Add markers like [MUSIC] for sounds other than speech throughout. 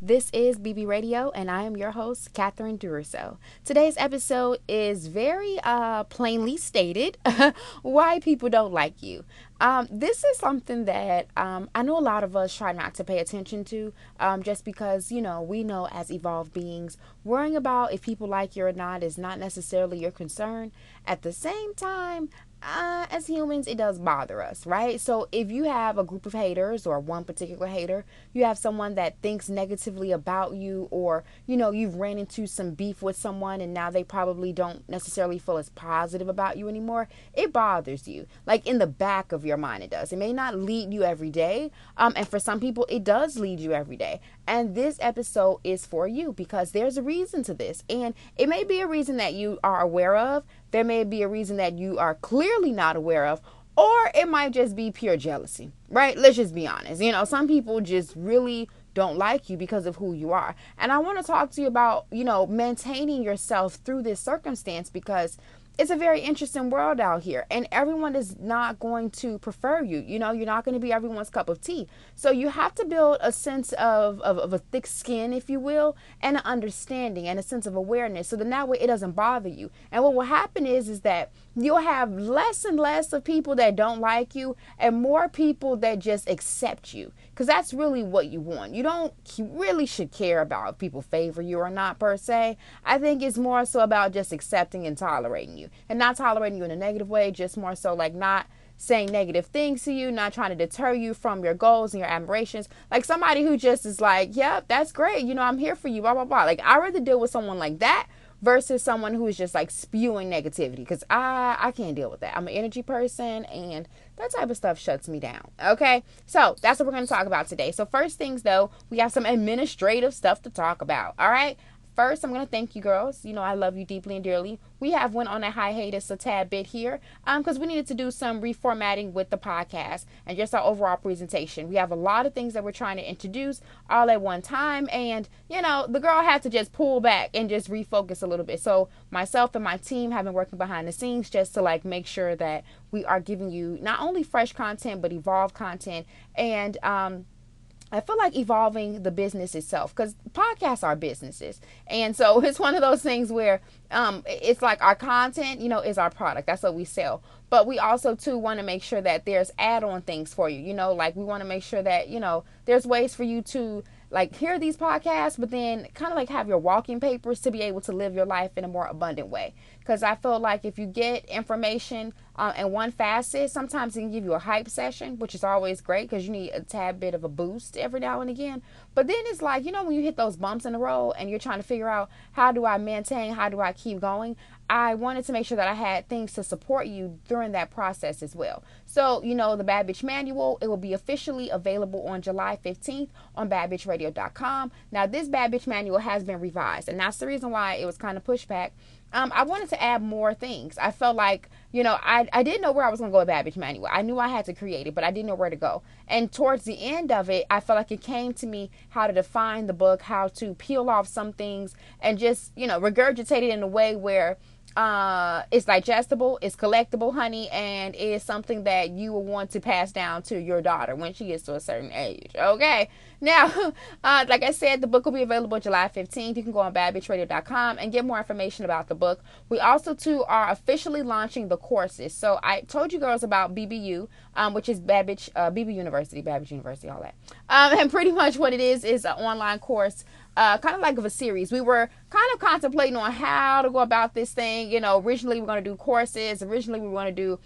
This is BB Radio, and I am your host, Catherine Duroseau. Today's episode is very uh, plainly stated [LAUGHS] why people don't like you. Um, this is something that um, I know a lot of us try not to pay attention to um, just because, you know, we know as evolved beings, worrying about if people like you or not is not necessarily your concern. At the same time, uh, as humans, it does bother us, right? So if you have a group of haters or one particular hater, you have someone that thinks negatively about you, or you know, you've ran into some beef with someone and now they probably don't necessarily feel as positive about you anymore, it bothers you. Like in the back of your mind, it does. It may not lead you every day, um, and for some people, it does lead you every day. And this episode is for you because there's a reason to this, and it may be a reason that you are aware of there may be a reason that you are clearly not aware of, or it might just be pure jealousy, right? Let's just be honest. You know, some people just really don't like you because of who you are. And I want to talk to you about, you know, maintaining yourself through this circumstance because it's a very interesting world out here and everyone is not going to prefer you. You know you're not going to be everyone's cup of tea. So you have to build a sense of, of, of, a thick skin if you will and an understanding and a sense of awareness so that that way it doesn't bother you. And what will happen is is that you'll have less and less of people that don't like you and more people that just accept you because that's really what you want you don't you really should care about if people favor you or not per se i think it's more so about just accepting and tolerating you and not tolerating you in a negative way, just more so like not saying negative things to you, not trying to deter you from your goals and your admirations. Like somebody who just is like, yep, that's great. You know, I'm here for you, blah, blah, blah. Like I'd rather deal with someone like that versus someone who is just like spewing negativity because I, I can't deal with that. I'm an energy person and that type of stuff shuts me down. Okay. So that's what we're going to talk about today. So, first things though, we have some administrative stuff to talk about. All right. First, I'm going to thank you girls. You know, I love you deeply and dearly. We have went on a hiatus a tad bit here um because we needed to do some reformatting with the podcast and just our overall presentation. We have a lot of things that we're trying to introduce all at one time and, you know, the girl had to just pull back and just refocus a little bit. So, myself and my team have been working behind the scenes just to like make sure that we are giving you not only fresh content but evolved content and um I feel like evolving the business itself because podcasts are businesses. And so [LAUGHS] it's one of those things where um, it's like our content, you know, is our product. That's what we sell. But we also, too, want to make sure that there's add on things for you. You know, like we want to make sure that, you know, there's ways for you to like hear these podcasts, but then kind of like have your walking papers to be able to live your life in a more abundant way. Because I feel like if you get information uh, in one facet, sometimes it can give you a hype session, which is always great because you need a tad bit of a boost every now and again. But then it's like, you know, when you hit those bumps in the road and you're trying to figure out how do I maintain, how do I keep going, I wanted to make sure that I had things to support you during that process as well. So, you know, the Bad Bitch Manual, it will be officially available on July 15th on badbitchradio.com. Now, this Bad Bitch Manual has been revised, and that's the reason why it was kind of pushed back. Um, I wanted to add more things. I felt like, you know, I, I didn't know where I was going to go with Bad Manual. I knew I had to create it, but I didn't know where to go. And towards the end of it, I felt like it came to me how to define the book, how to peel off some things, and just, you know, regurgitate it in a way where uh, it's digestible, it's collectible, honey, and it's something that you will want to pass down to your daughter when she gets to a certain age. Okay. Now, [LAUGHS] uh, like I said, the book will be available July 15th. You can go on badbitchradio.com and get more information about the book. We also, too, are officially launching the courses. So I told you girls about BBU, um, which is Bitch, uh, BB University, Bitch University, all that. Um, [LAUGHS] and pretty much what it is is an online course uh, kind of like of a series. We were kind of contemplating on how to go about this thing. You know, originally we are going to do courses. Originally we were going to do,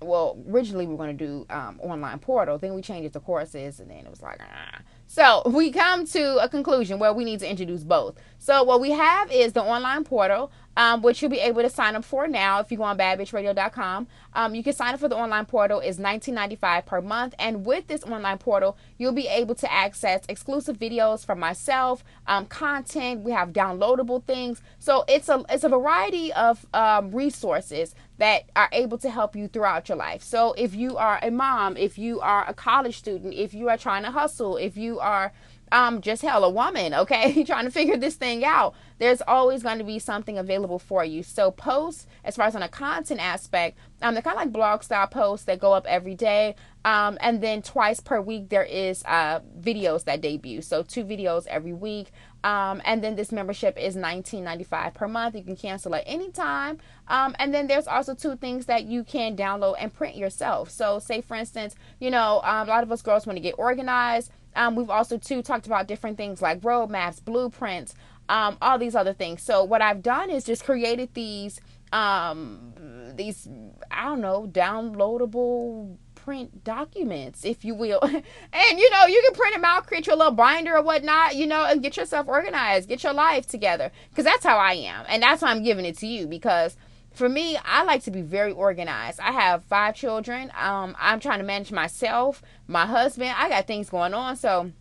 well, originally we were going to do um, online portal. Then we changed it to courses, and then it was like, ah. So we come to a conclusion where we need to introduce both. So what we have is the online portal um, which you'll be able to sign up for now if you go on badbitchradio.com. Um, you can sign up for the online portal. is $19.95 per month. And with this online portal, you'll be able to access exclusive videos from myself, um, content. We have downloadable things. So it's a it's a variety of um, resources that are able to help you throughout your life. So if you are a mom, if you are a college student, if you are trying to hustle, if you are um, just hell, a woman, okay, [LAUGHS] trying to figure this thing out, there's always going to be something available for you. So posts, as far as on a content aspect, um, they're kind of like blog style posts that go up every day. Um, and then twice per week there is uh, videos that debut. So two videos every week. Um, and then this membership is $19.95 per month. You can cancel at any time. Um, and then there's also two things that you can download and print yourself. So, say for instance, you know, um, a lot of us girls want to get organized. Um, we've also too talked about different things like roadmaps, blueprints, um, all these other things. So what I've done is just created these um, these I don't know downloadable print documents, if you will. [LAUGHS] and you know, you can print them out, create your little binder or whatnot, you know, and get yourself organized, get your life together. Because that's how I am. And that's why I'm giving it to you because for me, I like to be very organized. I have five children. Um, I'm trying to manage myself, my husband. I got things going on. So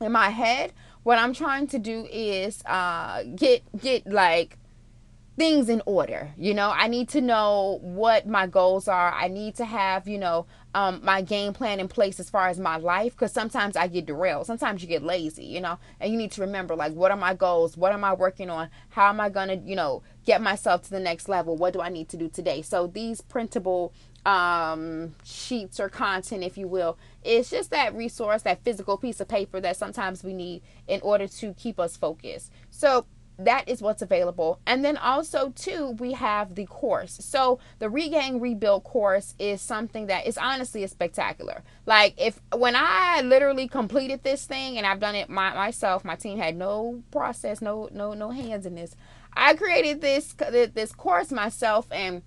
in my head, what I'm trying to do is uh, get get like things in order. You know, I need to know what my goals are. I need to have, you know, um, my game plan in place as far as my life because sometimes I get derailed. Sometimes you get lazy, you know, and you need to remember like, what are my goals? What am I working on? How am I going to, you know, get myself to the next level? What do I need to do today? So these printable um sheets or content if you will it's just that resource that physical piece of paper that sometimes we need in order to keep us focused so that is what's available. And then also too, we have the course. So the regain rebuild course is something that is honestly a spectacular. Like if when I literally completed this thing and I've done it my, myself, my team had no process, no no no hands in this. I created this this course myself and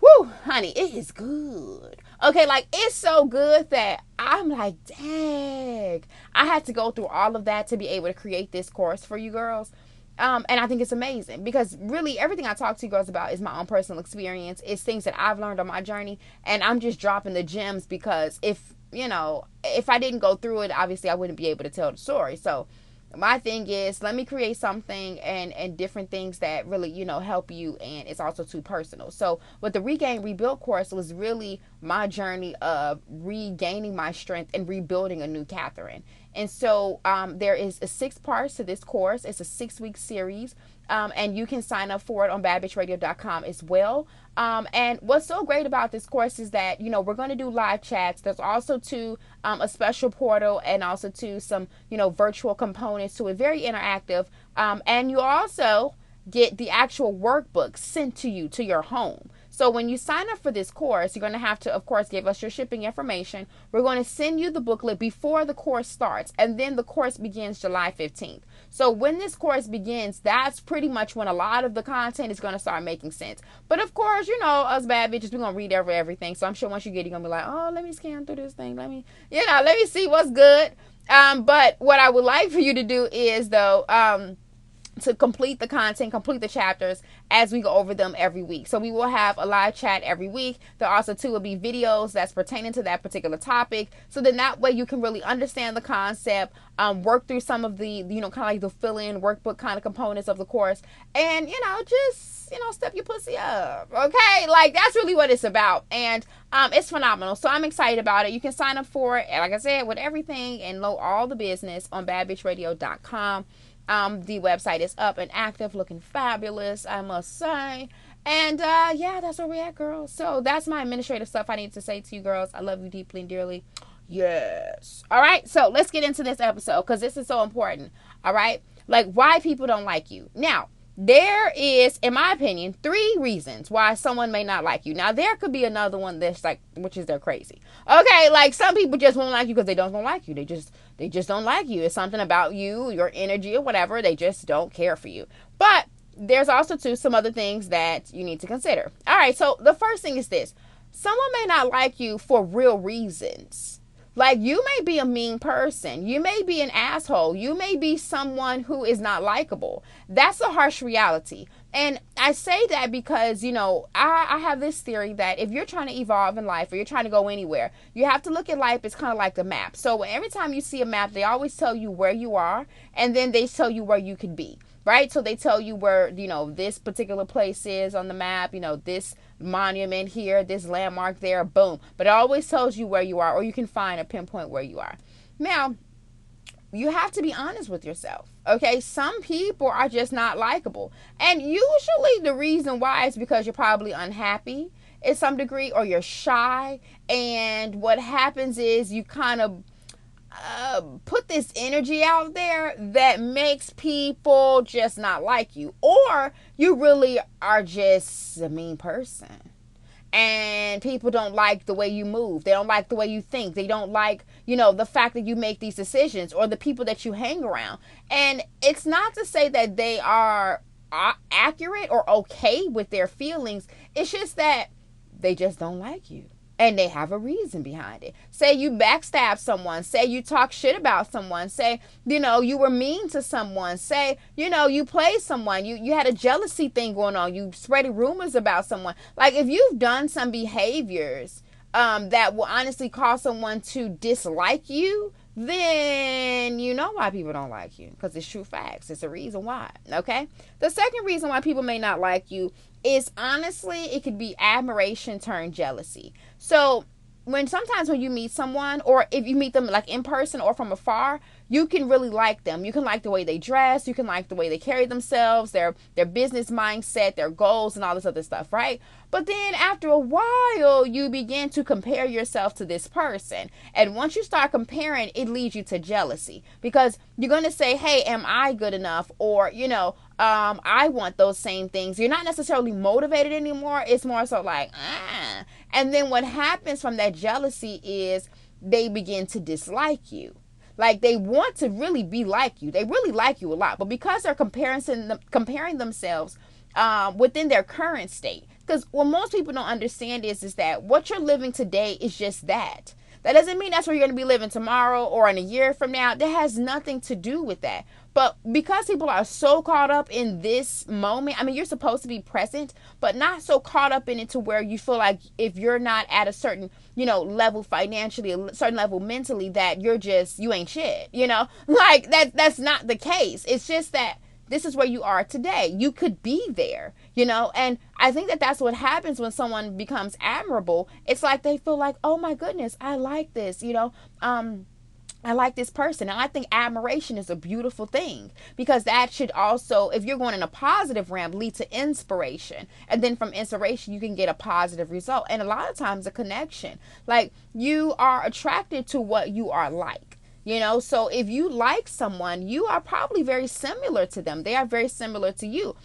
whoo, honey, it is good. Okay, like it's so good that I'm like, dang. I had to go through all of that to be able to create this course for you girls. Um, and I think it's amazing because really everything I talk to you girls about is my own personal experience. It's things that I've learned on my journey, and I'm just dropping the gems because if you know, if I didn't go through it, obviously I wouldn't be able to tell the story. So my thing is let me create something and and different things that really you know help you and it's also too personal. So with the regain rebuild course was really my journey of regaining my strength and rebuilding a new catherine. And so um, there is a six parts to this course. It's a six week series um, and you can sign up for it on badbitchradio.com as well. Um, and what's so great about this course is that you know we're going to do live chats. There's also to um, a special portal and also to some you know virtual components to it. Very interactive. Um, and you also get the actual workbook sent to you to your home. So when you sign up for this course, you're going to have to, of course, give us your shipping information. We're going to send you the booklet before the course starts, and then the course begins July 15th. So when this course begins, that's pretty much when a lot of the content is going to start making sense. But of course, you know, us bad bitches, we're going to read over everything. So I'm sure once you get it, you're going to be like, oh, let me scan through this thing. Let me, you know, let me see what's good. Um, but what I would like for you to do is, though, um, to complete the content, complete the chapters as we go over them every week. So we will have a live chat every week. There also too will be videos that's pertaining to that particular topic. So then that way you can really understand the concept, um, work through some of the you know kind of like the fill-in workbook kind of components of the course, and you know just you know step your pussy up. Okay, like that's really what it's about, and um, it's phenomenal. So I'm excited about it. You can sign up for it, like I said, with everything and know all the business on badbitchradio.com. Um, the website is up and active, looking fabulous, I must say. And uh, yeah, that's where we're at, girls. So that's my administrative stuff I need to say to you, girls. I love you deeply and dearly. Yes. All right. So let's get into this episode because this is so important. All right. Like why people don't like you. Now, there is, in my opinion, three reasons why someone may not like you. Now, there could be another one that's like, which is they're crazy. Okay, like some people just won't like you because they don't, don't like you. They just, they just don't like you. It's something about you, your energy, or whatever. They just don't care for you. But there's also too some other things that you need to consider. All right, so the first thing is this: someone may not like you for real reasons like you may be a mean person. You may be an asshole. You may be someone who is not likable. That's a harsh reality. And I say that because, you know, I, I have this theory that if you're trying to evolve in life or you're trying to go anywhere, you have to look at life as kind of like a map. So every time you see a map, they always tell you where you are and then they tell you where you could be right? So they tell you where, you know, this particular place is on the map, you know, this monument here, this landmark there, boom. But it always tells you where you are, or you can find a pinpoint where you are. Now, you have to be honest with yourself. Okay, some people are just not likable. And usually the reason why is because you're probably unhappy in some degree or you're shy. And what happens is you kind of uh, put this energy out there that makes people just not like you. Or you really are just a mean person and people don't like the way you move. They don't like the way you think. They don't like, you know, the fact that you make these decisions or the people that you hang around. And it's not to say that they are uh, accurate or okay with their feelings. It's just that they just don't like you and they have a reason behind it. Say you backstab someone, say you talk shit about someone, say, you know, you were mean to someone, say, you know, you played someone, you you had a jealousy thing going on, you spreading rumors about someone. Like if you've done some behaviors um that will honestly cause someone to dislike you, then you know why people don't like you because it's true facts. It's a reason why. Okay. The second reason why people may not like you is honestly it could be admiration turned jealousy. So when sometimes when you meet someone or if you meet them like in person or from afar you can really like them you can like the way they dress you can like the way they carry themselves their their business mindset their goals and all this other stuff right but then after a while you begin to compare yourself to this person and once you start comparing it leads you to jealousy because you're going to say hey am i good enough or you know um, I want those same things. You're not necessarily motivated anymore. It's more so like, ah. And then what happens from that jealousy is they begin to dislike you. Like they want to really be like you. They really like you a lot, but because they're comparing comparing themselves um, within their current state, because what most people don't understand is is that what you're living today is just that. That doesn't mean that's where you're going to be living tomorrow or in a year from now. That has nothing to do with that. But because people are so caught up in this moment, I mean, you're supposed to be present, but not so caught up in it to where you feel like if you're not at a certain, you know, level financially, a certain level mentally, that you're just you ain't shit. You know, [LAUGHS] like that. That's not the case. It's just that this is where you are today. You could be there, you know, and I think that that's what happens when someone becomes admirable. It's like they feel like, oh my goodness, I like this, you know. Um, I like this person. And I think admiration is a beautiful thing because that should also, if you're going in a positive ramp, lead to inspiration. And then from inspiration, you can get a positive result. And a lot of times, a connection. Like you are attracted to what you are like. You know, so if you like someone, you are probably very similar to them. They are very similar to you.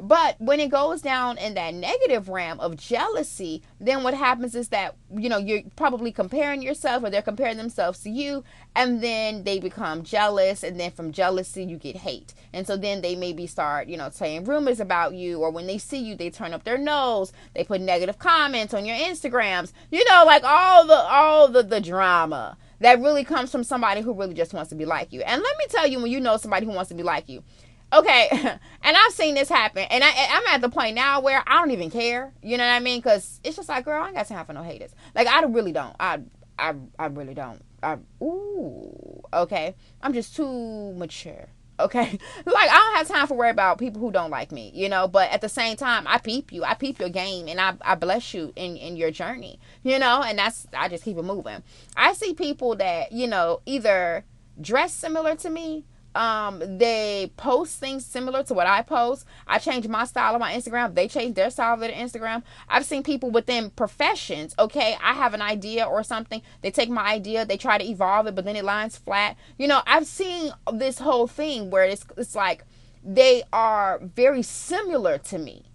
But when it goes down in that negative realm of jealousy, then what happens is that, you know, you're probably comparing yourself or they're comparing themselves to you, and then they become jealous, and then from jealousy, you get hate. And so then they maybe start, you know, saying rumors about you, or when they see you, they turn up their nose, they put negative comments on your Instagrams, you know, like all the all the, the drama that really comes from somebody who really just wants to be like you. And let me tell you, when you know somebody who wants to be like you, okay [LAUGHS] and i've seen this happen and I, i'm at the point now where i don't even care you know what i mean? Because it's just like girl i ain't got time for no haters. Like i really don't. I i, I really don't. I ooh okay. I'm just too mature [LAUGHS] okay? Like i don't have time for worry about people who don't like me you know? But at the same time i peep you. I peep your game and i, I bless you in in your journey you know? And that's i just keep it moving. I see people that you know either dress similar to me um they post things similar to what I post. I change my style on my Instagram. They change their style of their Instagram. I've seen people within professions, okay, I have an idea or something. They take my idea, they try to evolve it, but then it lines flat. You know, I've seen this whole thing where it's it's like they are very similar to me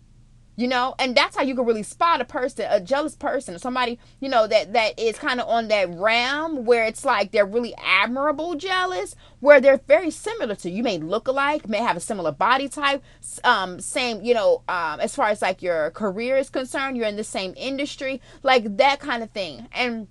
you know and that's how you can really spot a person a jealous person somebody you know that that is kind of on that realm where it's like they're really admirable jealous where they're very similar to you. you may look alike may have a similar body type um same you know um as far as like your career is concerned you're in the same industry like that kind of thing and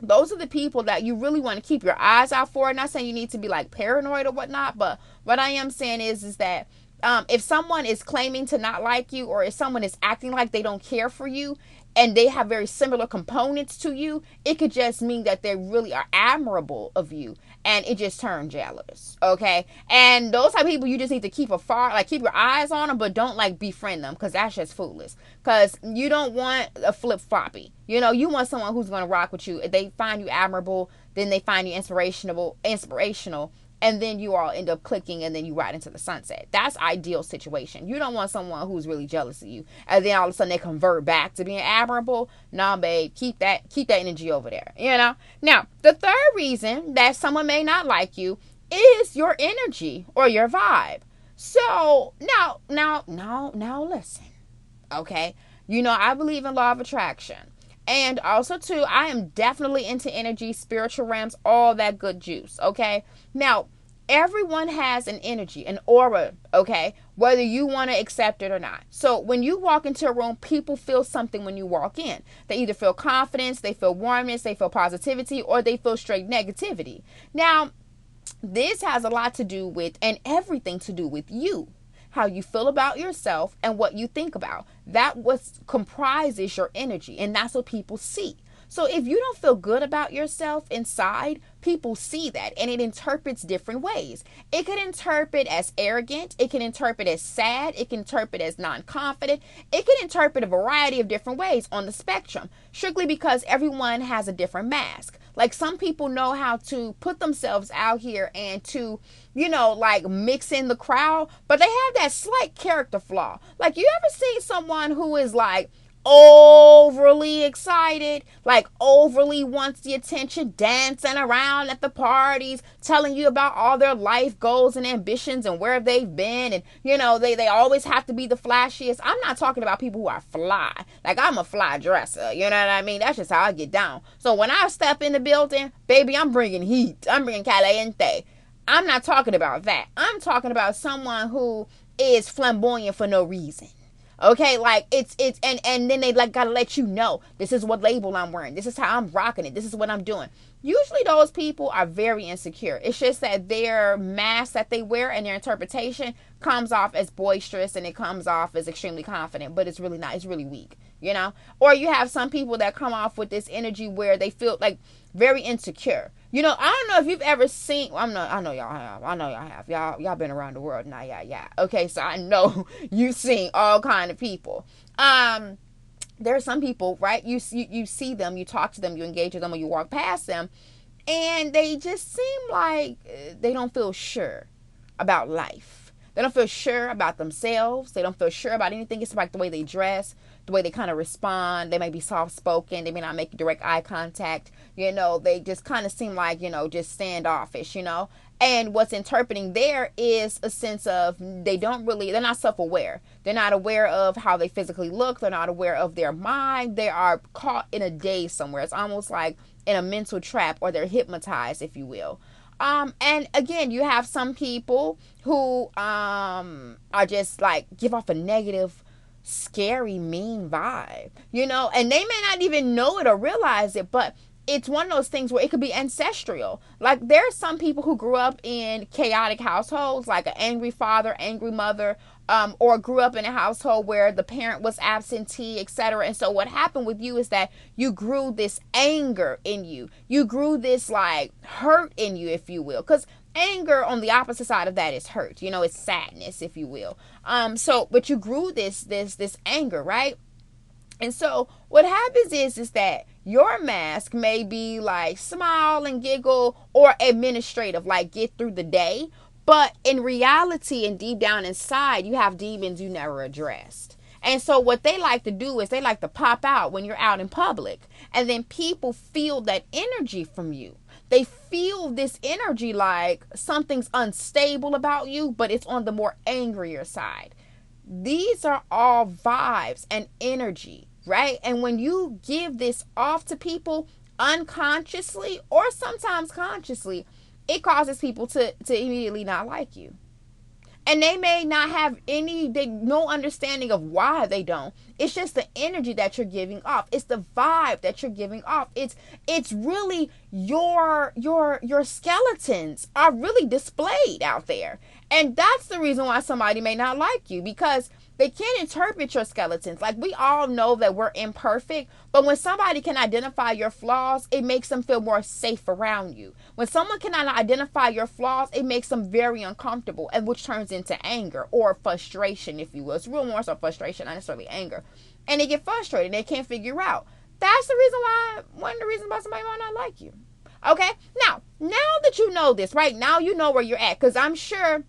those are the people that you really want to keep your eyes out for. I'm not saying you need to be like paranoid or whatnot, but what I am saying is is that um, if someone is claiming to not like you or if someone is acting like they don't care for you and they have very similar components to you, it could just mean that they really are admirable of you and it just turned jealous. Okay. And those type of people you just need to keep afar, like keep your eyes on them, but don't like befriend them because that's just foolish. Because you don't want a flip floppy. You know, you want someone who's going to rock with you. If they find you admirable, then they find you inspirational, inspirational and then you all end up clicking and then you ride into the sunset. That's ideal situation. You don't want someone who's really jealous of you and then all of a sudden they convert back to being admirable. Nah, babe, keep that keep that energy over there. You know? Now, the third reason that someone may not like you is your energy or your vibe. So now now now now listen. Okay? You know, I believe in law of attraction. And also, too, I am definitely into energy, spiritual realms, all that good juice. Okay. Now, everyone has an energy, an aura, okay, whether you want to accept it or not. So when you walk into a room, people feel something when you walk in. They either feel confidence, they feel warmness, they feel positivity, or they feel straight negativity. Now, this has a lot to do with and everything to do with you. How you feel about yourself and what you think about. That what comprises your energy, and that's what people see. So if you don't feel good about yourself inside, people see that and it interprets different ways. It can interpret as arrogant, it can interpret as sad, it can interpret as non confident, it can interpret a variety of different ways on the spectrum, strictly because everyone has a different mask. Like some people know how to put themselves out here and to, you know, like mix in the crowd, but they have that slight character flaw. Like you ever see someone who is like, overly excited, like overly wants the attention, dancing around at the parties, telling you about all their life goals and ambitions and where they've been. And, you know, they, they always have to be the flashiest. I'm not talking about people who are fly. Like, I'm a fly dresser. You know what I mean? That's just how I get down. So when I step in the building, baby, I'm bringing heat. I'm bringing caliente. I'm not talking about that. I'm talking about someone who is flamboyant for no reason. Okay, like it's it's and and then they like gotta let you know this is what label I'm wearing. This is how I'm rocking it. This is what I'm doing. Usually those people are very insecure. It's just that their mask that they wear and their interpretation comes off as boisterous and it comes off as extremely confident, but it's really not. It's really weak, you know? Or you have some people that come off with this energy where they feel like very insecure. You know, I don't know if you've ever seen. I'm not. I know y'all have. I know y'all have. Y'all y'all been around the world now. Yeah, yeah. Okay, so I know [LAUGHS] you've seen all kind of people. Um, there are some people, right? You you you see them, you talk to them, you engage with them, or you walk past them, and they just seem like uh, they don't feel sure about life. They don't feel sure about themselves. They don't feel sure about anything. It's like the way they dress, the way they kind of respond. They may be soft spoken. They may not make direct eye contact. You know, they just kind of seem like, you know, just standoffish, you know. And what's interpreting there is a sense of they don't really, they're not self aware. They're not aware of how they physically look. They're not aware of their mind. They are caught in a daze somewhere. It's almost like in a mental trap or they're hypnotized, if you will. Um, and again, you have some people who um, are just like give off a negative scary, mean vibe, you know, and they may not even know it or realize it, but it's one of those things where it could be ancestral. Like there are some people who grew up in chaotic households, like an angry father, angry mother, um, or grew up in a household where the parent was absentee, etc. And so what happened with you is that you grew this anger in you. You grew this like hurt in you, if you will, because anger on the opposite side of that is hurt you know it's sadness if you will. Um so but you grew this this this anger right? And so what happens is is that your mask may be like smile and giggle or administrative like get through the day but in reality and deep down inside you have demons you never addressed. And so what they like to do is they like to pop out when you're out in public and then people feel that energy from you they feel this energy like something's unstable about you, but it's on the more angrier side. These are all vibes and energy, right? And when you give this off to people unconsciously or sometimes consciously, it causes people to, to immediately not like you and they may not have any they no understanding of why they don't it's just the energy that you're giving off it's the vibe that you're giving off it's it's really your your your skeletons are really displayed out there and that's the reason why somebody may not like you because they can't interpret your skeletons. Like we all know that we're imperfect, but when somebody can identify your flaws, it makes them feel more safe around you. When someone cannot identify your flaws, it makes them very uncomfortable, and which turns into anger or frustration, if you will. It's real more so frustration, not necessarily anger. And they get frustrated, they can't figure out. That's the reason why one of the reasons why somebody might not like you. Okay? Now, now that you know this, right? Now you know where you're at cuz I'm sure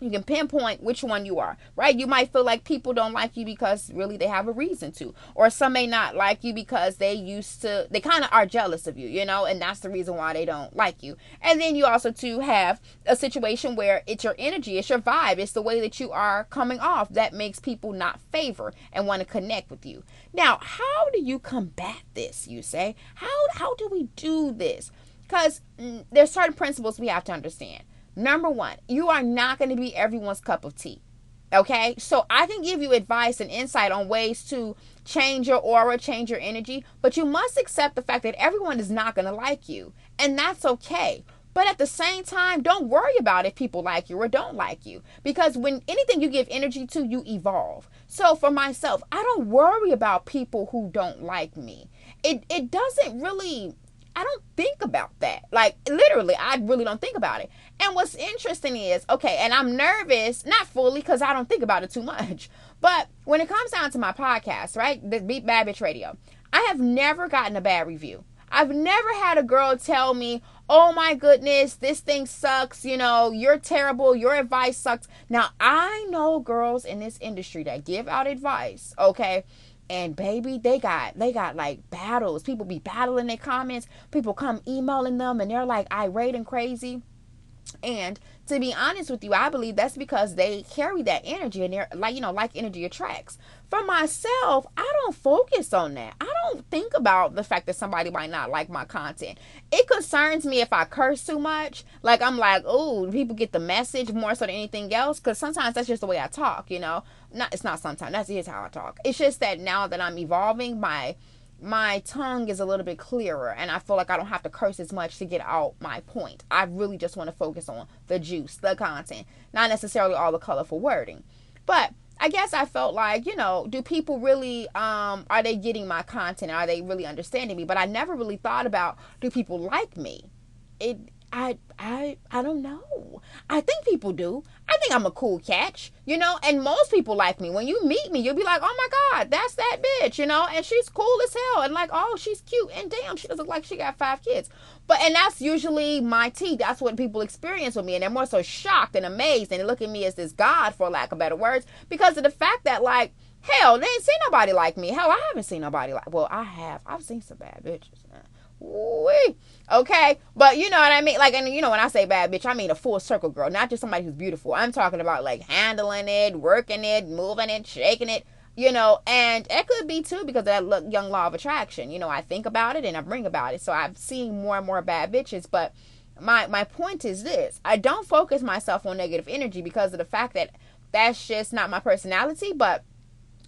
you can pinpoint which one you are, right? You might feel like people don't like you because really they have a reason to, or some may not like you because they used to, they kind of are jealous of you, you know, and that's the reason why they don't like you. And then you also to have a situation where it's your energy, it's your vibe, it's the way that you are coming off that makes people not favor and want to connect with you. Now, how do you combat this? You say, how how do we do this? Because mm, there's certain principles we have to understand Number one, you are not going to be everyone's cup of tea. Okay, so I can give you advice and insight on ways to change your aura, change your energy, but you must accept the fact that everyone is not going to like you, and that's okay. But at the same time, don't worry about if people like you or don't like you because when anything you give energy to, you evolve. So for myself, I don't worry about people who don't like me. It it doesn't really I don't think about that. Like literally, I really don't think about it. And what's interesting is, okay, and I'm nervous, not fully because I don't think about it too much. [LAUGHS] But when it comes down to my podcast, right, the Beat Bad Bitch Radio, I have never gotten a bad review. I've never had a girl tell me, oh my goodness, this thing sucks, you know, you're terrible, your advice sucks. Now, I know girls in this industry that give out advice, okay? And baby they got they got like battles. People be battling their comments. People come emailing them and they're like irate and crazy and to be honest with you, I believe that's because they carry that energy and they're like, you know, like energy attracts. For myself, I don't focus on that. I don't think about the fact that somebody might not like my content. It concerns me if I curse too much. Like, I'm like, oh, people get the message more so than anything else. Because sometimes that's just the way I talk, you know? Not, it's not sometimes, that's just how I talk. It's just that now that I'm evolving, my my tongue is a little bit clearer and I feel like I don't have to curse as much to get out my point. I really just want to focus on the juice, the content, not necessarily all the colorful wording. But I guess I felt like, you know, do people really um are they getting my content? Are they really understanding me? But I never really thought about do people like me? It I I I don't know. I think people do. I think I'm a cool catch, you know, and most people like me. When you meet me, you'll be like, "Oh my god, that's that bitch," you know, and she's cool as hell and like, "Oh, she's cute." And damn, she doesn't look like she got five kids. But and that's usually my tea. That's what people experience with me and they're more so shocked and amazed and they look at me as this god for lack of better words because of the fact that like Hell, they ain't seen nobody like me. Hell, I haven't seen nobody like. Well, I have. I've seen some bad bitches. Wee. Okay, but you know what I mean? Like, and you know, when I say bad bitch, I mean a full circle girl, not just somebody who's beautiful. I'm talking about like handling it, working it, moving it, shaking it, you know, and it could be too because of that young law of attraction. You know, I think about it and I bring about it. So I've seen more and more bad bitches, but my my point is this I don't focus myself on negative energy because of the fact that that's just not my personality, but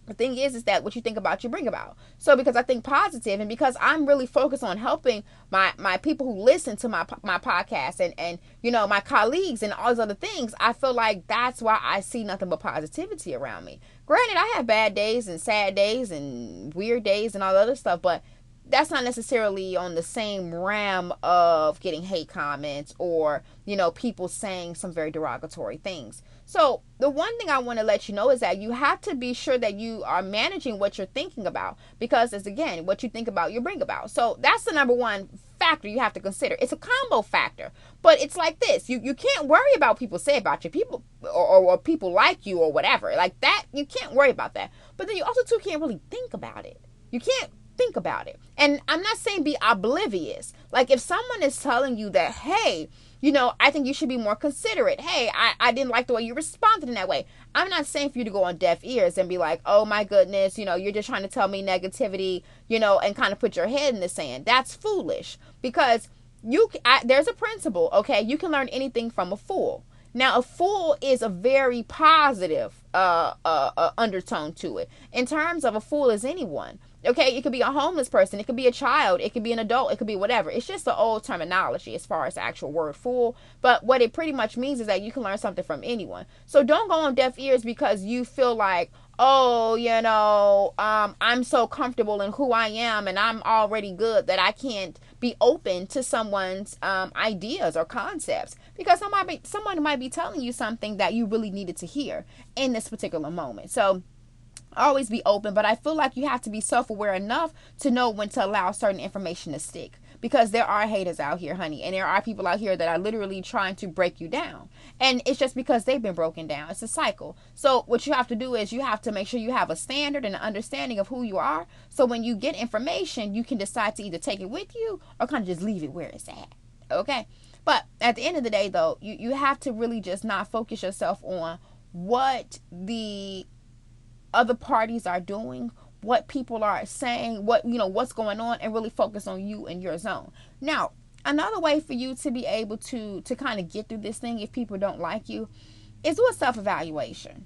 the thing is is that what you think about you bring about. So because i think positive and because i'm really focused on helping my my people who listen to my my podcast and and you know my colleagues and all these other things i feel like that's why i see nothing but positivity around me. Granted i have bad days and sad days and weird days and all the other stuff but that's not necessarily on the same ram of getting hate comments or you know people saying some very derogatory things so, the one thing I want to let you know is that you have to be sure that you are managing what you're thinking about because it's again what you think about, you bring about. So, that's the number one factor you have to consider. It's a combo factor, but it's like this you, you can't worry about people say about you, people or, or, or people like you or whatever. Like that, you can't worry about that. But then you also, too, can't really think about it. You can't think about it. And I'm not saying be oblivious. Like if someone is telling you that, hey, you know, I think you should be more considerate. Hey, I, I didn't like the way you responded in that way. I'm not saying for you to go on deaf ears and be like, oh my goodness, you know, you're just trying to tell me negativity, you know, and kind of put your head in the sand. That's foolish because you, I, there's a principle, okay? You can learn anything from a fool. Now, a fool is a very positive uh, uh, uh, undertone to it. In terms of a fool is anyone. Okay, it could be a homeless person, it could be a child, it could be an adult, it could be whatever. It's just the old terminology as far as the actual word fool. But what it pretty much means is that you can learn something from anyone. So don't go on deaf ears because you feel like, oh, you know, um, I'm so comfortable in who I am and I'm already good that I can't be open to someone's um, ideas or concepts because somebody someone might be telling you something that you really needed to hear in this particular moment. So always be open, but I feel like you have to be self aware enough to know when to allow certain information to stick. because there are haters out here, honey, and there are people out here that are literally trying to break you down. And it's just because they've been broken down. It's a cycle. So what you have to do is you have to make sure you have a standard and an understanding of who you are. So when you get information, you can decide to either take it with you or kind of just leave it where it's at. Okay? But at the end of the day though, you, you have to really just not focus yourself on what the other parties are doing what people are saying, what you know, what's going on, and really focus on you and your zone. Now, another way for you to be able to to kind of get through this thing if people don't like you is do a self-evaluation.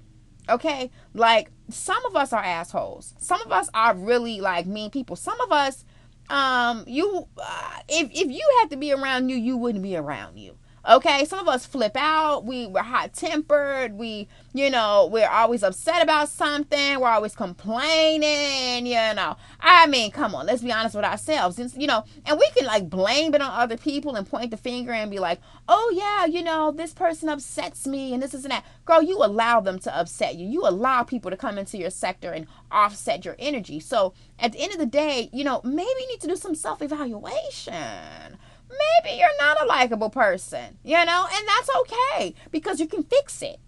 Okay? Like some of us are assholes. Some of us are really like mean people. Some of us um you uh, if if you had to be around you, you wouldn't be around you. Okay, some of us flip out. We we're hot tempered. We, you know, we're always upset about something. We're always complaining. You know, I mean, come on, let's be honest with ourselves. And, you know, and we can like blame it on other people and point the finger and be like, oh yeah, you know, this person upsets me and this is and that. Girl, you allow them to upset you. You allow people to come into your sector and offset your energy. So at the end of the day, you know, maybe you need to do some self evaluation maybe you're not a likable person, you know, and that's okay because you can fix it,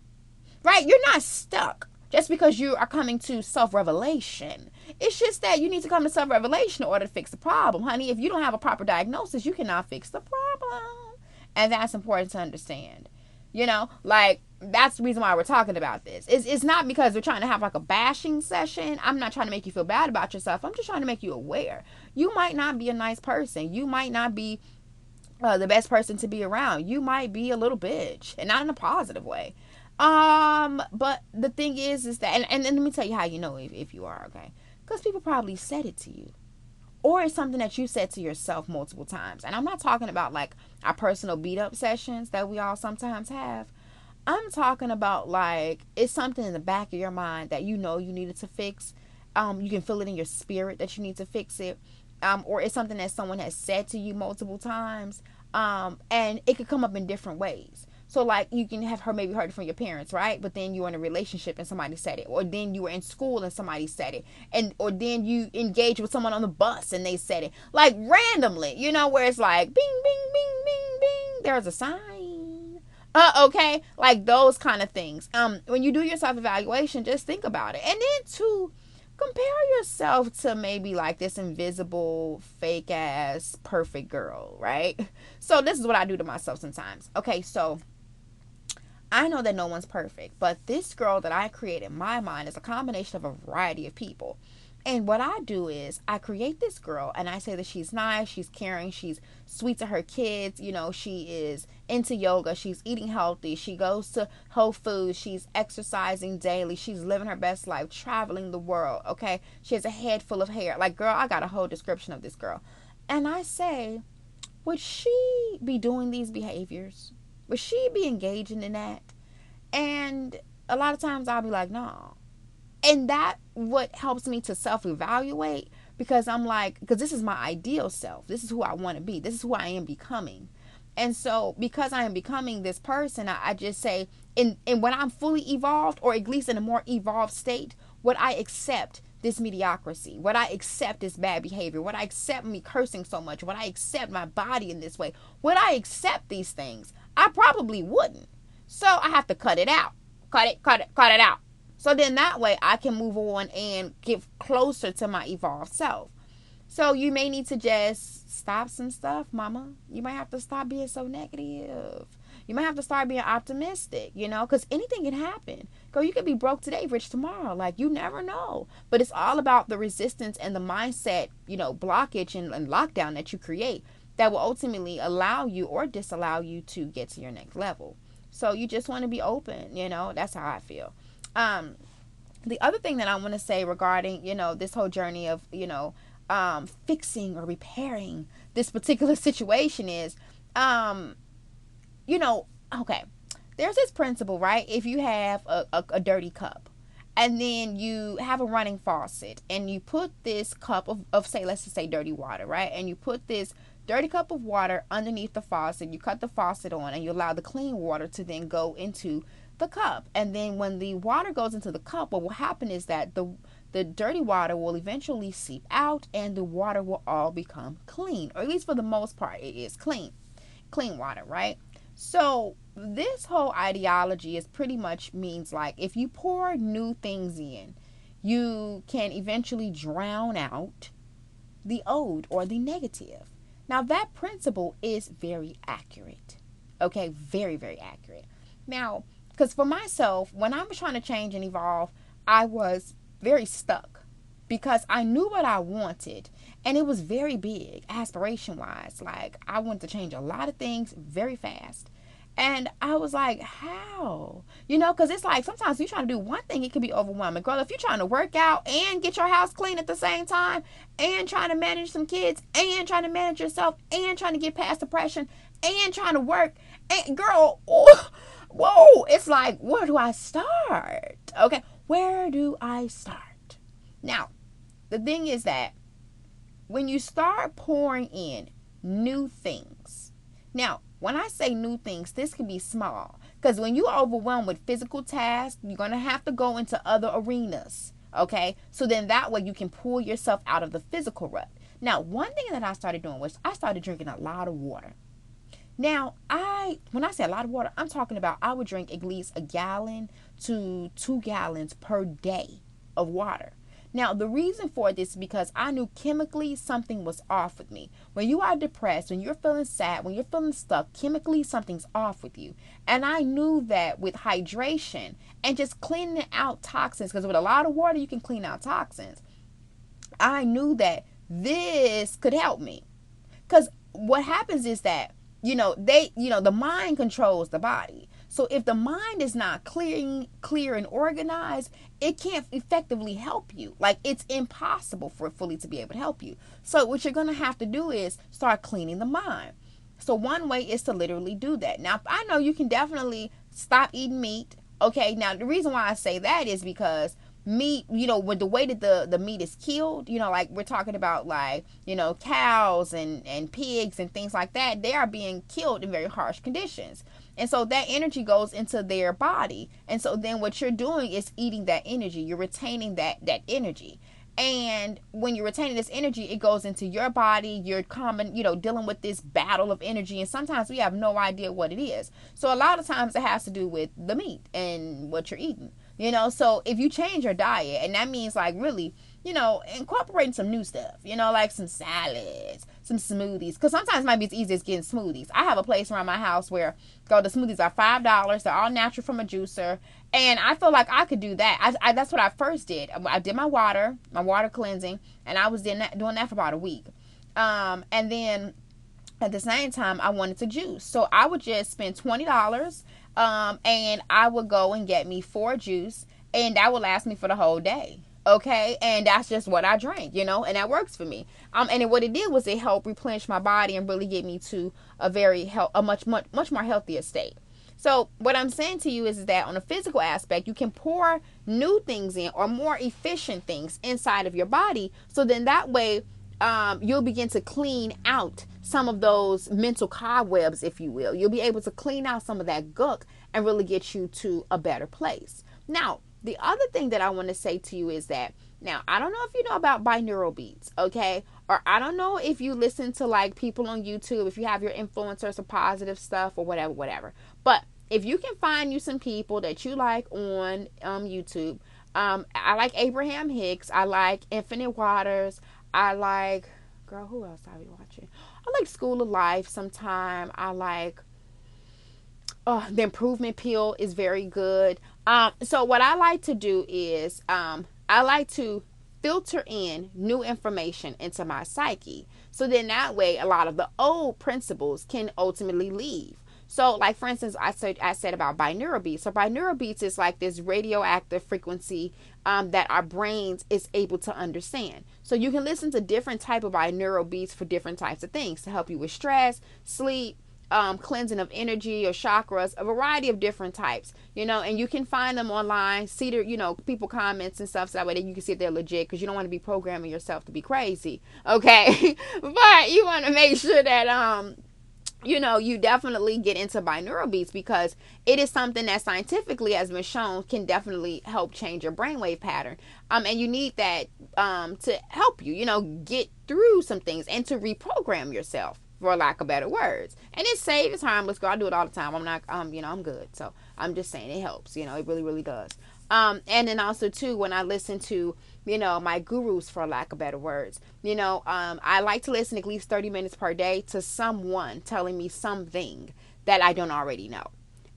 right? You're not stuck just because you are coming to self revelation. It's just that you need to come to self revelation in order to fix the problem, honey. If you don't have a proper diagnosis, you cannot fix the problem. And that's important to understand. You know, like that's the reason why we're talking about this. It's, it's not because we're trying to have like a bashing session. I'm not trying to make you feel bad about yourself. I'm just trying to make you aware. You might not be a nice person. You might not be uh, the best person to be around. You might be a little bitch, and not in a positive way. Um, but the thing is, is that, and, and, and let me tell you how you know if, if you are okay, because people probably said it to you, or it's something that you said to yourself multiple times. And I'm not talking about like our personal beat up sessions that we all sometimes have. I'm talking about like it's something in the back of your mind that you know you needed to fix. Um, you can feel it in your spirit that you need to fix it um, or it's something that someone has said to you multiple times, um, and it could come up in different ways. So like you can have her maybe heard it from your parents, right? But then you're in a relationship and somebody said it, or then you were in school and somebody said it, and or then you engage with someone on the bus and they said it, like randomly, you know, where it's like bing, bing, bing, bing, bing. There's a sign. Uh, okay, like those kind of things. Um, when you do your self evaluation, just think about it, and then too compare yourself to maybe like this invisible fake ass perfect girl right? So this is what i do to myself sometimes. Okay so i know that no one's perfect but this girl that i create in my mind is a combination of a variety of people and what I do is I create this girl and I say that she's nice, she's caring, she's sweet to her kids, you know, she is into yoga, she's eating healthy, she goes to Whole Foods, she's exercising daily, she's living her best life, traveling the world, okay? She has a head full of hair. Like, girl, I got a whole description of this girl. And I say, would she be doing these behaviors? Would she be engaging in that? And a lot of times I'll be like, no, and that what helps me to self-evaluate because i'm like because this is my ideal self. This is who i want to be. This is who i am becoming and so because i am becoming this person i, I just say in and when i'm fully evolved or at least in a more evolved state what i accept this mediocrity what i accept this bad behavior what i accept me cursing so much what i accept my body in this way would i accept these things i probably wouldn't. So i have to cut it out. Cut it cut it cut it out so then that way I can move on and get closer to my evolved self. So you may need to just stop some stuff, mama. You might have to stop being so negative. You might have to start being optimistic, you know, because anything can happen. Girl, you could be broke today, rich tomorrow. Like, you never know. But it's all about the resistance and the mindset, you know, blockage and, and lockdown that you create that will ultimately allow you or disallow you to get to your next level. So you just want to be open, you know, that's how I feel. Um, the other thing that I want to say regarding, you know, this whole journey of, you know, um, fixing or repairing this particular [LAUGHS] situation is, um, you know, okay, there's this principle, right? If you have a, a, a dirty cup, and then you have a running faucet and you put this cup of, of say let's just say dirty water right and you put this dirty cup of water underneath the faucet you cut the faucet on and you allow the clean water to then go into the cup. And then when the water goes into the cup, what will happen is that the the dirty water will eventually seep out and the water will all become clean, or at least for the most part, it is clean. Clean water, right? So, this whole ideology is pretty much means like if you pour new things in, you can eventually drown out the old or the negative. Now, that principle is very accurate. Okay, very, very accurate. Now, because for myself, when I was trying to change and evolve, I was very stuck because I knew what I wanted and it was very big aspiration wise. Like, I wanted to change a lot of things very fast. And I was like, how? You know, because it's like sometimes you're trying to do one thing, it can be overwhelming. Girl, if you're trying to work out and get your house clean at the same time, and trying to manage some kids, and trying to manage yourself, and trying to get past depression, and trying to work, and girl, oh, whoa, it's like, where do I start? Okay, where do I start? Now, the thing is that when you start pouring in new things, now, when I say new things, this can be small. Because when you're overwhelmed with physical tasks, you're going to have to go into other arenas. Okay? So then that way you can pull yourself out of the physical rut. Now, one thing that I started doing was I started drinking a lot of water. Now, I when I say a lot of water, I'm talking about I would drink at least a gallon to 2 gallons per day of water. Now, the reason for this is because I knew chemically something was off with me. When you are depressed, when you're feeling sad, when you're feeling stuck, chemically something's off with you. And I knew that with hydration and just cleaning out toxins, because with a lot of water, you can clean out toxins. I knew that this could help me. Because what happens is that, you know, they, you know, the mind controls the body. So if the mind is not clear, clear and organized, it can't effectively help you. Like it's impossible for it fully to be able to help you. So what you're going to have to do is start cleaning the mind. So one way is to literally do that. Now, I know you can definitely stop eating meat. Okay, now the reason why I say that is because meat, you know, with the way that the the meat is killed, you know, like we're talking about like, you know, cows and and pigs and things like that, they are being killed in very harsh conditions. And so that energy goes into their body. And so then what you're doing is eating that energy. You're retaining that that energy. And when you're retaining this energy, it goes into your body. You're common, you know, dealing with this battle of energy. And sometimes we have no idea what it is. So a lot of times it has to do with the meat and what you're eating. You know, so if you change your diet, and that means like really, you know, incorporating some new stuff, you know, like some salads, some smoothies. Because sometimes it might be as easy as getting smoothies. I have a place around my house where go the smoothies are five dollars. They're all natural from a juicer, and I feel like I could do that. I, I, that's what I first did. I did my water, my water cleansing, and I was doing that, doing that for about a week. Um, and then at the same time, I wanted to juice, so I would just spend twenty dollars, um, and I would go and get me four juice, and that would last me for the whole day okay? And that's just what i drank you know and that works for me. Um and what it did was it helped replenish my body and really get me to a very health a much much much more healthier state. So what i'm saying to you is that on a physical aspect you can pour new things in or more efficient things inside of your body. So then that way um, you'll begin to clean out some of those mental cobwebs if you will you'll be able to clean out some of that gunk and really get you to a better place now the other thing that I want to say to you is that now I don't know if you know about binaural beats, okay? Or I don't know if you listen to like people on YouTube, if you have your influencers or positive stuff or whatever, whatever. But if you can find you some people that you like on um, YouTube, um, I like Abraham Hicks. I like Infinite Waters. I like, girl, who else I be watching? I like School of Life sometime. I like, oh, The Improvement Pill is very good. Um, so what I like to do is um, I like to filter in new information into my psyche. So then that way a lot of the old principles can ultimately leave. So like for instance, I said I said about binaural beats. So binaural beats is like this radioactive frequency um, that our brains is able to understand. So you can listen to different type of binaural beats for different types of things to help you with stress, sleep, um, cleansing of energy or chakras, a variety of different types, you know, and you can find them online. See the, you know, people comments and stuff so that way that you can see if they're legit because you don't want to be programming yourself to be crazy, okay? [LAUGHS] but you want to make sure that um you know, you definitely get into binaural beats because it is something that scientifically has been shown can definitely help change your brainwave pattern. Um, and you need that um, to help you, you know, get through some things and to reprogram yourself, for lack of better words. And it's safe, it's harmless. Girl, I do it all the time. I'm not, um, you know, I'm good. So I'm just saying it helps. You know, it really, really does. Um, and then also too, when I listen to you know, my gurus for lack of better words. You know, um, I like to listen at least 30 minutes per day to someone telling me something that I don't already know.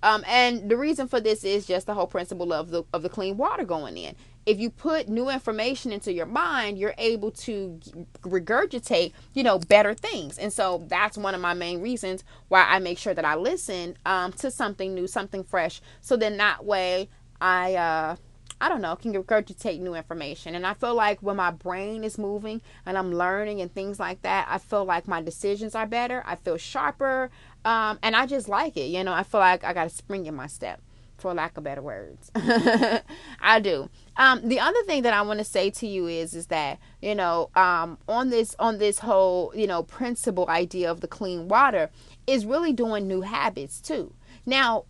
Um, and the reason for this is just the whole principle of the of the clean water going in. If you put new information into your mind, you're able to regurgitate, you know, better things. And so that's one of my main reasons why I make sure that I listen um, to something new, something fresh. So then that way I uh, I don't know, can regurgitate new information. And I feel like when my brain is moving and I'm learning and things like that, I feel like my decisions are better. I feel sharper. Um, and I just like it. You know, I feel like I got a spring in my step, for lack of better words. [LAUGHS] I do. Um, the other thing that I want to say to you is, is that, you know, um, on this, on this whole, you know, principle idea of the clean water is really doing new habits too. Now,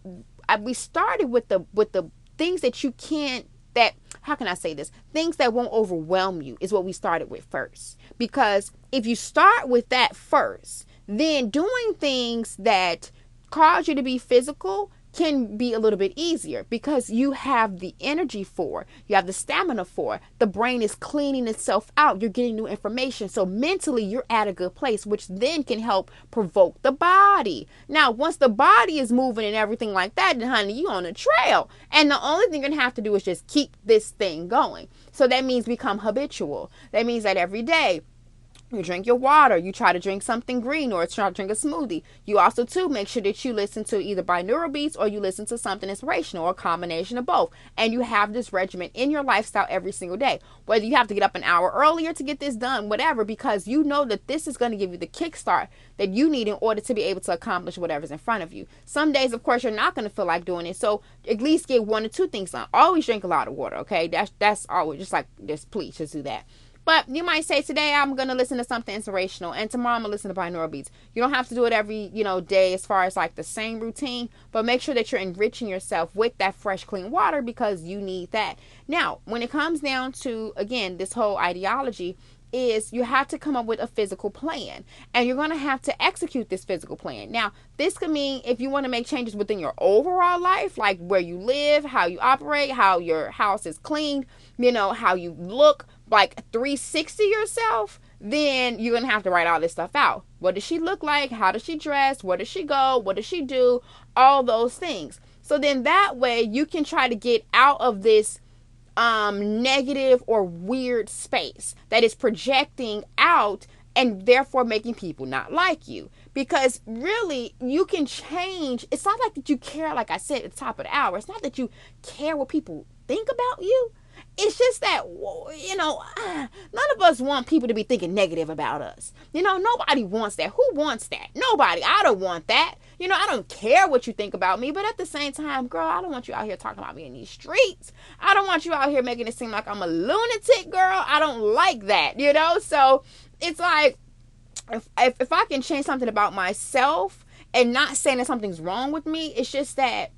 we started with the, with the things that you can't that how can I say this? Things that won't overwhelm you is what we started with first. Because if you start with that first, then doing things that cause you to be physical can be a little bit easier because you have the energy for, you have the stamina for. The brain is cleaning itself out. You're getting new information. So mentally, you're at a good place, which then can help provoke the body. Now, once the body is moving and everything like that, then honey, you on a trail. And the only thing you're gonna have to do is just keep this thing going. So that means become habitual. That means that every day you drink your water. You try to drink something green or try to drink a smoothie. You also too make sure that you listen to either binaural beats or you listen to something inspirational or a combination of both. And you have this regimen in your lifestyle every single day. Whether you have to get up an hour earlier to get this done whatever because you know that this is going to give you the kickstart that you need in order to be able to accomplish whatever's in front of you. Some days of course you're not going to feel like doing it. So at least get one or two things done. Always drink a lot of water okay? That's that's always just like just please just do that but you might say today I'm gonna listen to something inspirational, and tomorrow I'm gonna listen to binaural beats. You don't have to do it every you know day as far as like the same routine, but make sure that you're enriching yourself with that fresh, clean water because you need that. Now, when it comes down to again this whole ideology, is you have to come up with a physical plan and you're going to have to execute this physical plan. Now, this could mean if you want to make changes within your overall life, like where you live, how you operate, how your house is cleaned, you know, how you look, like 360 yourself, then you're gonna have to write all this stuff out. What does she look like? How does she dress? Where does she go? What does she do? All those things. So then that way you can try to get out of this um, negative or weird space that is projecting out and therefore making people not like you. Because really, you can change. It's not like that you care, like I said at the top of the hour, it's not that you care what people think about you it's just that you know [SIGHS] none of us want people to be thinking negative about us. You know nobody wants that. Who wants that? Nobody. I don't want that. You know i don't care what you think about me but at the same time girl i don't want you out here talking about me in these streets. I don't want you out here making it seem like i'm a lunatic girl. I don't like that you know? So it's like if if, if i can change something about myself and not saying that something's wrong with me it's just that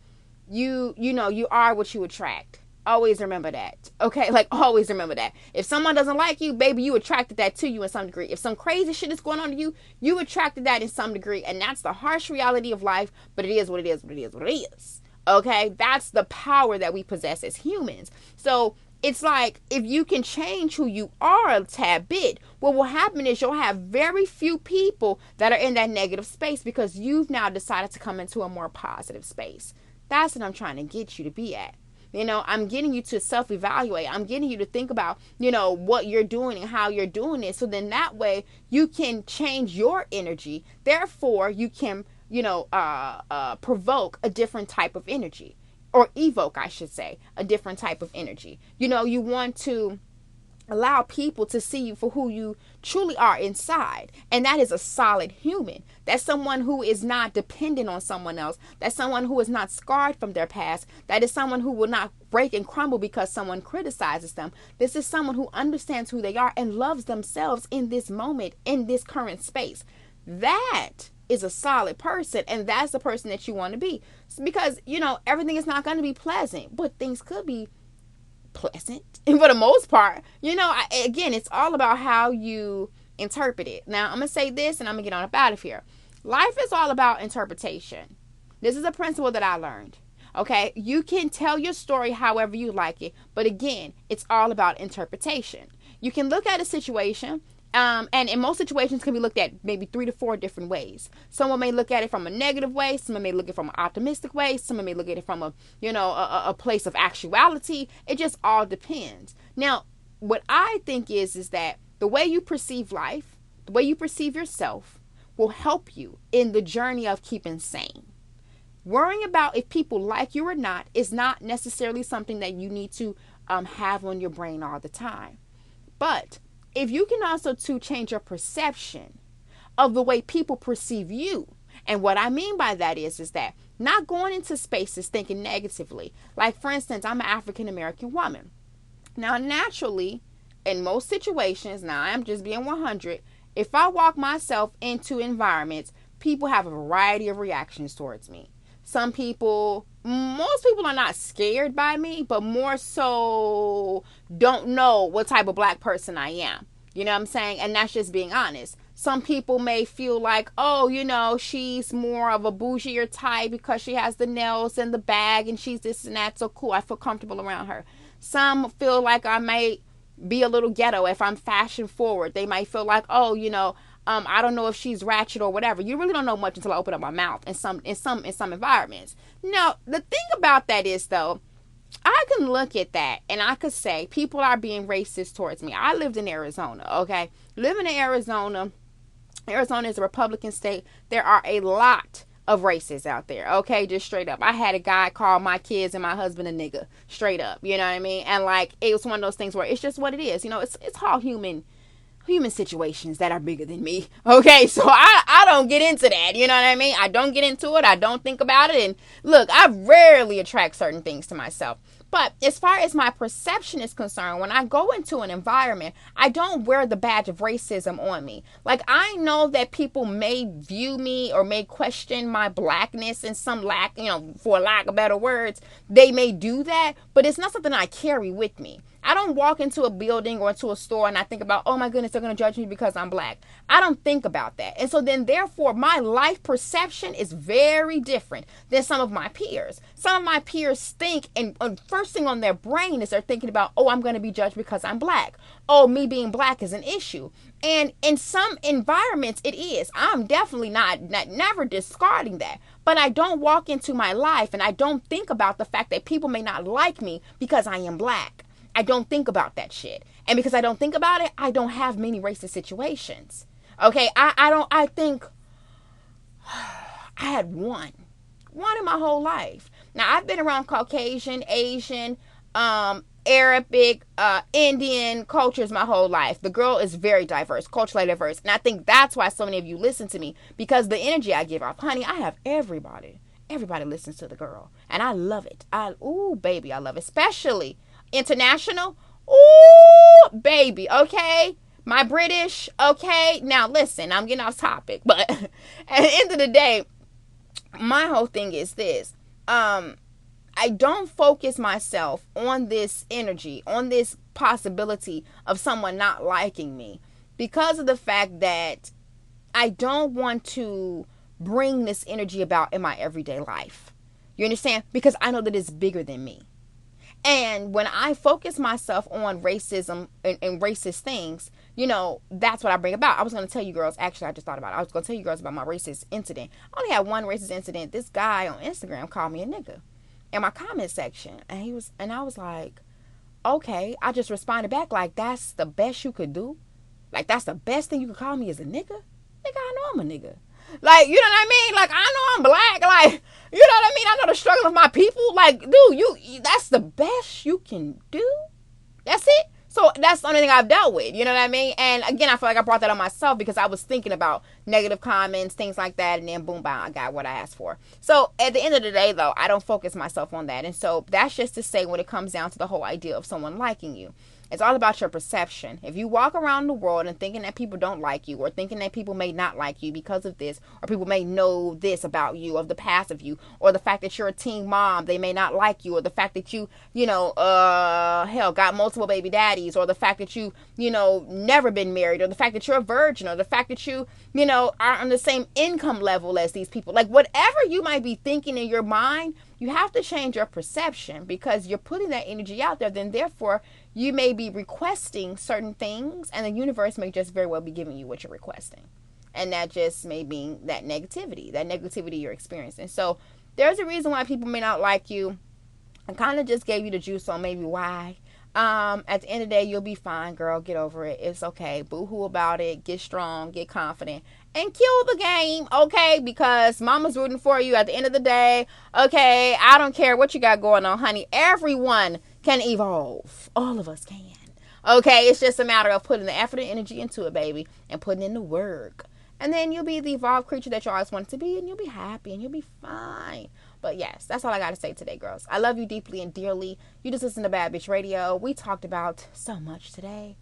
you you know you are what you attract Always remember that. Okay? [LAUGHS] Like always remember that. If someone doesn't like you, baby, you attracted that to you in some degree. If some crazy shit is going on to you, you attracted that in some degree. And that's the harsh reality of life, but it is what it is, what it is, what it is. Okay? That's the power that we possess as humans. So it's like if you can change who you are a tad bit, what will happen is you'll have very few people that are in that negative space because you've now decided to come into a more positive space. That's what I'm trying to get you to be at. You know, I'm getting you to self evaluate. I'm getting you to think about, you know, what you're doing and how you're doing it. So then that way you can change your energy. Therefore, you can, you know, uh, uh, provoke a different type of energy or evoke, I should say, a different type of energy. You know, you want to allow people to see you for who you truly are inside. And that is a solid human. That's someone who is not dependent on someone else. That's someone who is not scarred from their past. That is someone who will not break and crumble because someone criticizes them. This is someone who understands who they are and loves themselves in this moment, in this current space. that is a solid person and that's the person that you want to be because you know everything is not going to be pleasant but things could be pleasant and [LAUGHS] for the most part. You know I, again it's all about how you interpret it. Now i'm gonna say this and i'm gonna get on up out of here. Life is all about interpretation. This is a principle that i learned okay? You can tell your story however you like it but again it's all about interpretation. You can look at a situation um, and in most situations can be looked at maybe three to four different ways. Someone may look at it from a negative way. Someone may look at it from an optimistic way. Someone may look at it from a, you know, a, a place of actuality. It just all depends. Now, what I think is, is that the way you perceive life, the way you perceive yourself will help you in the journey of keeping sane. Worrying about if people like you or not is not necessarily something that you need to um, have on your brain all the time. But if you can also to change your perception of the way people perceive you and what i mean by that is is that not going into spaces thinking negatively. Like for instance i'm an african american woman. Now naturally in most situations now i'm just being 100 if i walk myself into environments people have a variety of reactions towards me some people most people are not scared by me, but more so don't know what type of black person I am. You know what I'm saying? And that's just being honest. Some people may feel like, oh, you know, she's more of a bougier type because she has the nails and the bag and she's this and that. So cool. I feel comfortable around her. Some feel like I might be a little ghetto if I'm fashion forward. They might feel like, oh, you know, um, I don't know if she's ratchet or whatever. You really don't know much until I open up my mouth in some in some in some environments. Now, the thing about that is though, I can look at that and I could say people are being racist towards me. I lived in Arizona, okay? Living in Arizona, Arizona is a Republican state. There are a lot of racists out there, okay? Just straight up. I had a guy call my kids and my husband a nigga, straight up. You know what I mean? And like it was one of those things where it's just what it is. You know, it's it's all human human situations that are bigger than me. [LAUGHS] Okay, so I, I don't get into that. You know what I mean? I don't get into it. I don't think about it. And look, I rarely attract certain things to myself. But as far as my perception is concerned, when I go into an environment, I don't wear the badge of racism on me. Like, I know that people may view me or may question my blackness in some lack, you know, for lack of better words. They may do that, but it's not something I carry with me. I don't walk into a building or into a store and I think about, oh my goodness, they're going to judge me because I'm black. I don't think about that. And so then, therefore, my life perception is very different than some of my peers. Some of my peers think, and, and first thing on their brain is they're thinking about, oh, I'm going to be judged because I'm black. Oh, me being black is an issue. And in some environments, it is. I'm definitely not, not never discarding that. But I don't walk into my life and I don't think about the fact that people may not like me because I am black. I don't think about that shit. And because I don't think about it, I don't have many racist situations. Okay, I, I don't I think [SIGHS] I had one. One in my whole life. Now I've been around Caucasian, Asian, um, Arabic, uh, Indian cultures my whole life. The girl is very diverse, culturally diverse. And I think that's why so many of you listen to me. Because the energy I give off. Honey, I have everybody. Everybody listens to the girl. And I love it. I ooh, baby, I love it. Especially international. Ooh, baby, okay? My British, okay? Now listen, I'm getting off topic, but [LAUGHS] at the end of the day, my whole thing is this. Um I don't focus myself on this energy, on this possibility of someone not liking me because of the fact that I don't want to bring this energy about in my everyday life. You understand? Because I know that it's bigger than me. And when I focus myself on racism and, and, racist things, you know, that's what I bring about. I was going to tell you girls, actually, I just thought about it. I was going to tell you girls about my racist incident. I only had one racist incident. This guy on Instagram called me a nigga in my comment section. And he was, and I was like, okay. I just responded back, like, that's the best you could do. Like, that's the best thing you could call me as a nigga. Nigga, I know I'm a nigga. Like, you know what I mean? Like, I know I'm black. Like, you know what I mean? I know the struggle of my people. Like, dude, you that's the best you can do. That's it. So that's the only thing I've dealt with. You know what I mean? And again, I feel like I brought that on myself because I was thinking about negative comments, things like that, and then boom, bam, I got what I asked for. So at the end of the day, though, I don't focus myself on that. And so that's just to say when it comes down to the whole idea of someone liking you. It's all about your perception. If you walk around the world and thinking that people don't like you, or thinking that people may not like you because of this, or people may know this about you, of the past of you, or the fact that you're a teen mom, they may not like you, or the fact that you, you know, uh, hell, got multiple baby daddies, or the fact that you, you know, never been married, or the fact that you're a virgin, or the fact that you, you know, are on the same income level as these people. Like whatever you might be thinking in your mind, you have to change your perception because you're putting that energy out there. Then, therefore, you may be requesting certain things, and the universe may just very well be giving you what you're requesting. And that just may be that negativity, that negativity you're experiencing. So, there's a reason why people may not like you. I kind of just gave you the juice on maybe why. Um, at the end of the day, you'll be fine, girl. Get over it. It's okay. Boo hoo about it. Get strong. Get confident. And kill the game, okay? Because mama's rooting for you at the end of the day. Okay, I don't care what you got going on, honey. Everyone can evolve. All of us can. Okay, it's just a matter of putting the effort and energy into it, baby, and putting in the work. And then you'll be the evolved creature that you always wanted to be, and you'll be happy and you'll be fine. But yes, that's all I got to say today, girls. I love you deeply and dearly. You just listen to Bad Bitch Radio. We talked about so much today.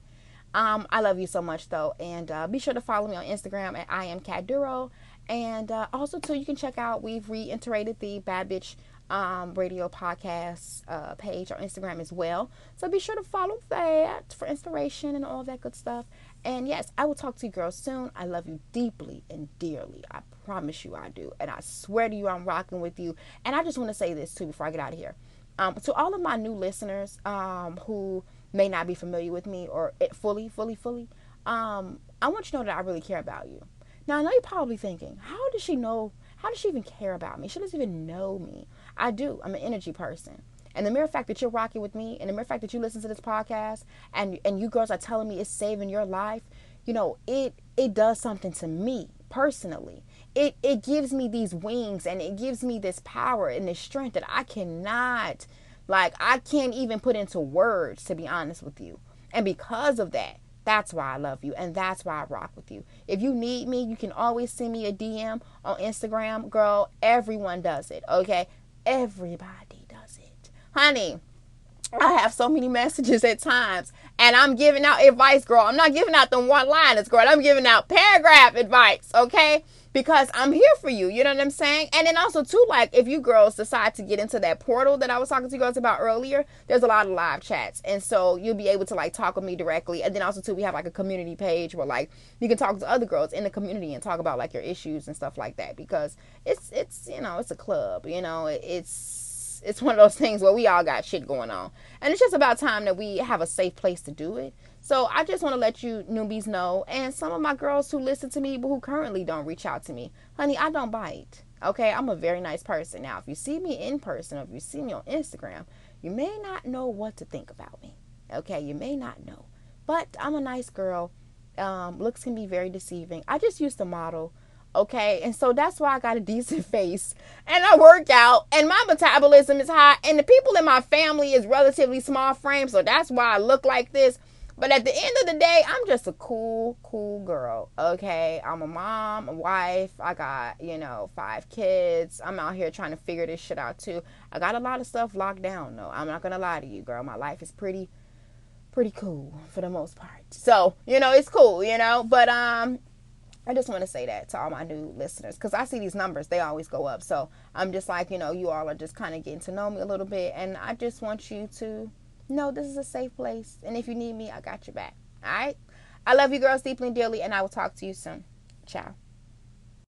Um, I love you so much though, and uh, be sure to follow me on Instagram at I am Cat Duro. And uh, also too, you can check out. We've reiterated the Bad Bitch um, Radio podcast uh, page on Instagram as well. So be sure to follow that for inspiration and all that good stuff. And yes, I will talk to you girls soon. I love you deeply and dearly. I promise you I do. And I swear to you, I'm rocking with you. And I just want to say this too before I get out of here. Um, to all of my new listeners um, who may not be familiar with me or it fully, fully, fully, um, I want you to know that I really care about you. Now, I know you're probably thinking, how does she know? How does she even care about me? She doesn't even know me. I do. I'm an energy person. And the mere fact that you're rocking with me and the mere fact that you listen to this podcast and and you girls are telling me it's saving your life, you know, it it does something to me personally. It it gives me these wings and it gives me this power and this strength that I cannot like I can't even put into words to be honest with you. And because of that, that's why I love you and that's why I rock with you. If you need me, you can always send me a DM on Instagram. Girl, everyone does it, okay? Everybody does it. Honey, I have so many messages at times, and I'm giving out advice, girl. I'm not giving out them one liners, girl. I'm giving out paragraph advice, okay? Because I'm here for you. You know what I'm saying? And then also too, like if you girls decide to get into that portal that I was talking to you girls about earlier, there's a lot of live chats, and so you'll be able to like talk with me directly. And then also too, we have like a community page where like you can talk to other girls in the community and talk about like your issues and stuff like that because it's it's you know it's a club. You know it's it's one of those things where we all got shit going on, and it's just about time that we have a safe place to do it. So I just want to let you newbies know, and some of my girls who listen to me but who currently don't reach out to me, honey, I don't bite. Okay, I'm a very nice person. Now, if you see me in person or if you see me on Instagram, you may not know what to think about me. Okay, you may not know, but I'm a nice girl. Um, looks can be very deceiving. I just used to model. Okay, and so that's why I got a [LAUGHS] decent face and I work out and my metabolism is high and the people in my family is relatively small frame, so that's why I look like this. But at the end of the day, I'm just a cool, cool girl. Okay. I'm a mom, a wife. I got, you know, five kids. I'm out here trying to figure this shit out too. I got a lot of stuff locked down though. I'm not gonna lie to you, girl. My life is pretty pretty cool for the most part. So, you know, it's cool, you know. But um I just want to say that to all my new listeners because I see these numbers, they always go up. So I'm just like, you know, you all are just kind of getting to know me a little bit. And I just want you to no, this is a safe place. And if you need me, I got your back. All right? I love you girls deeply and dearly, and I will talk to you soon. Ciao.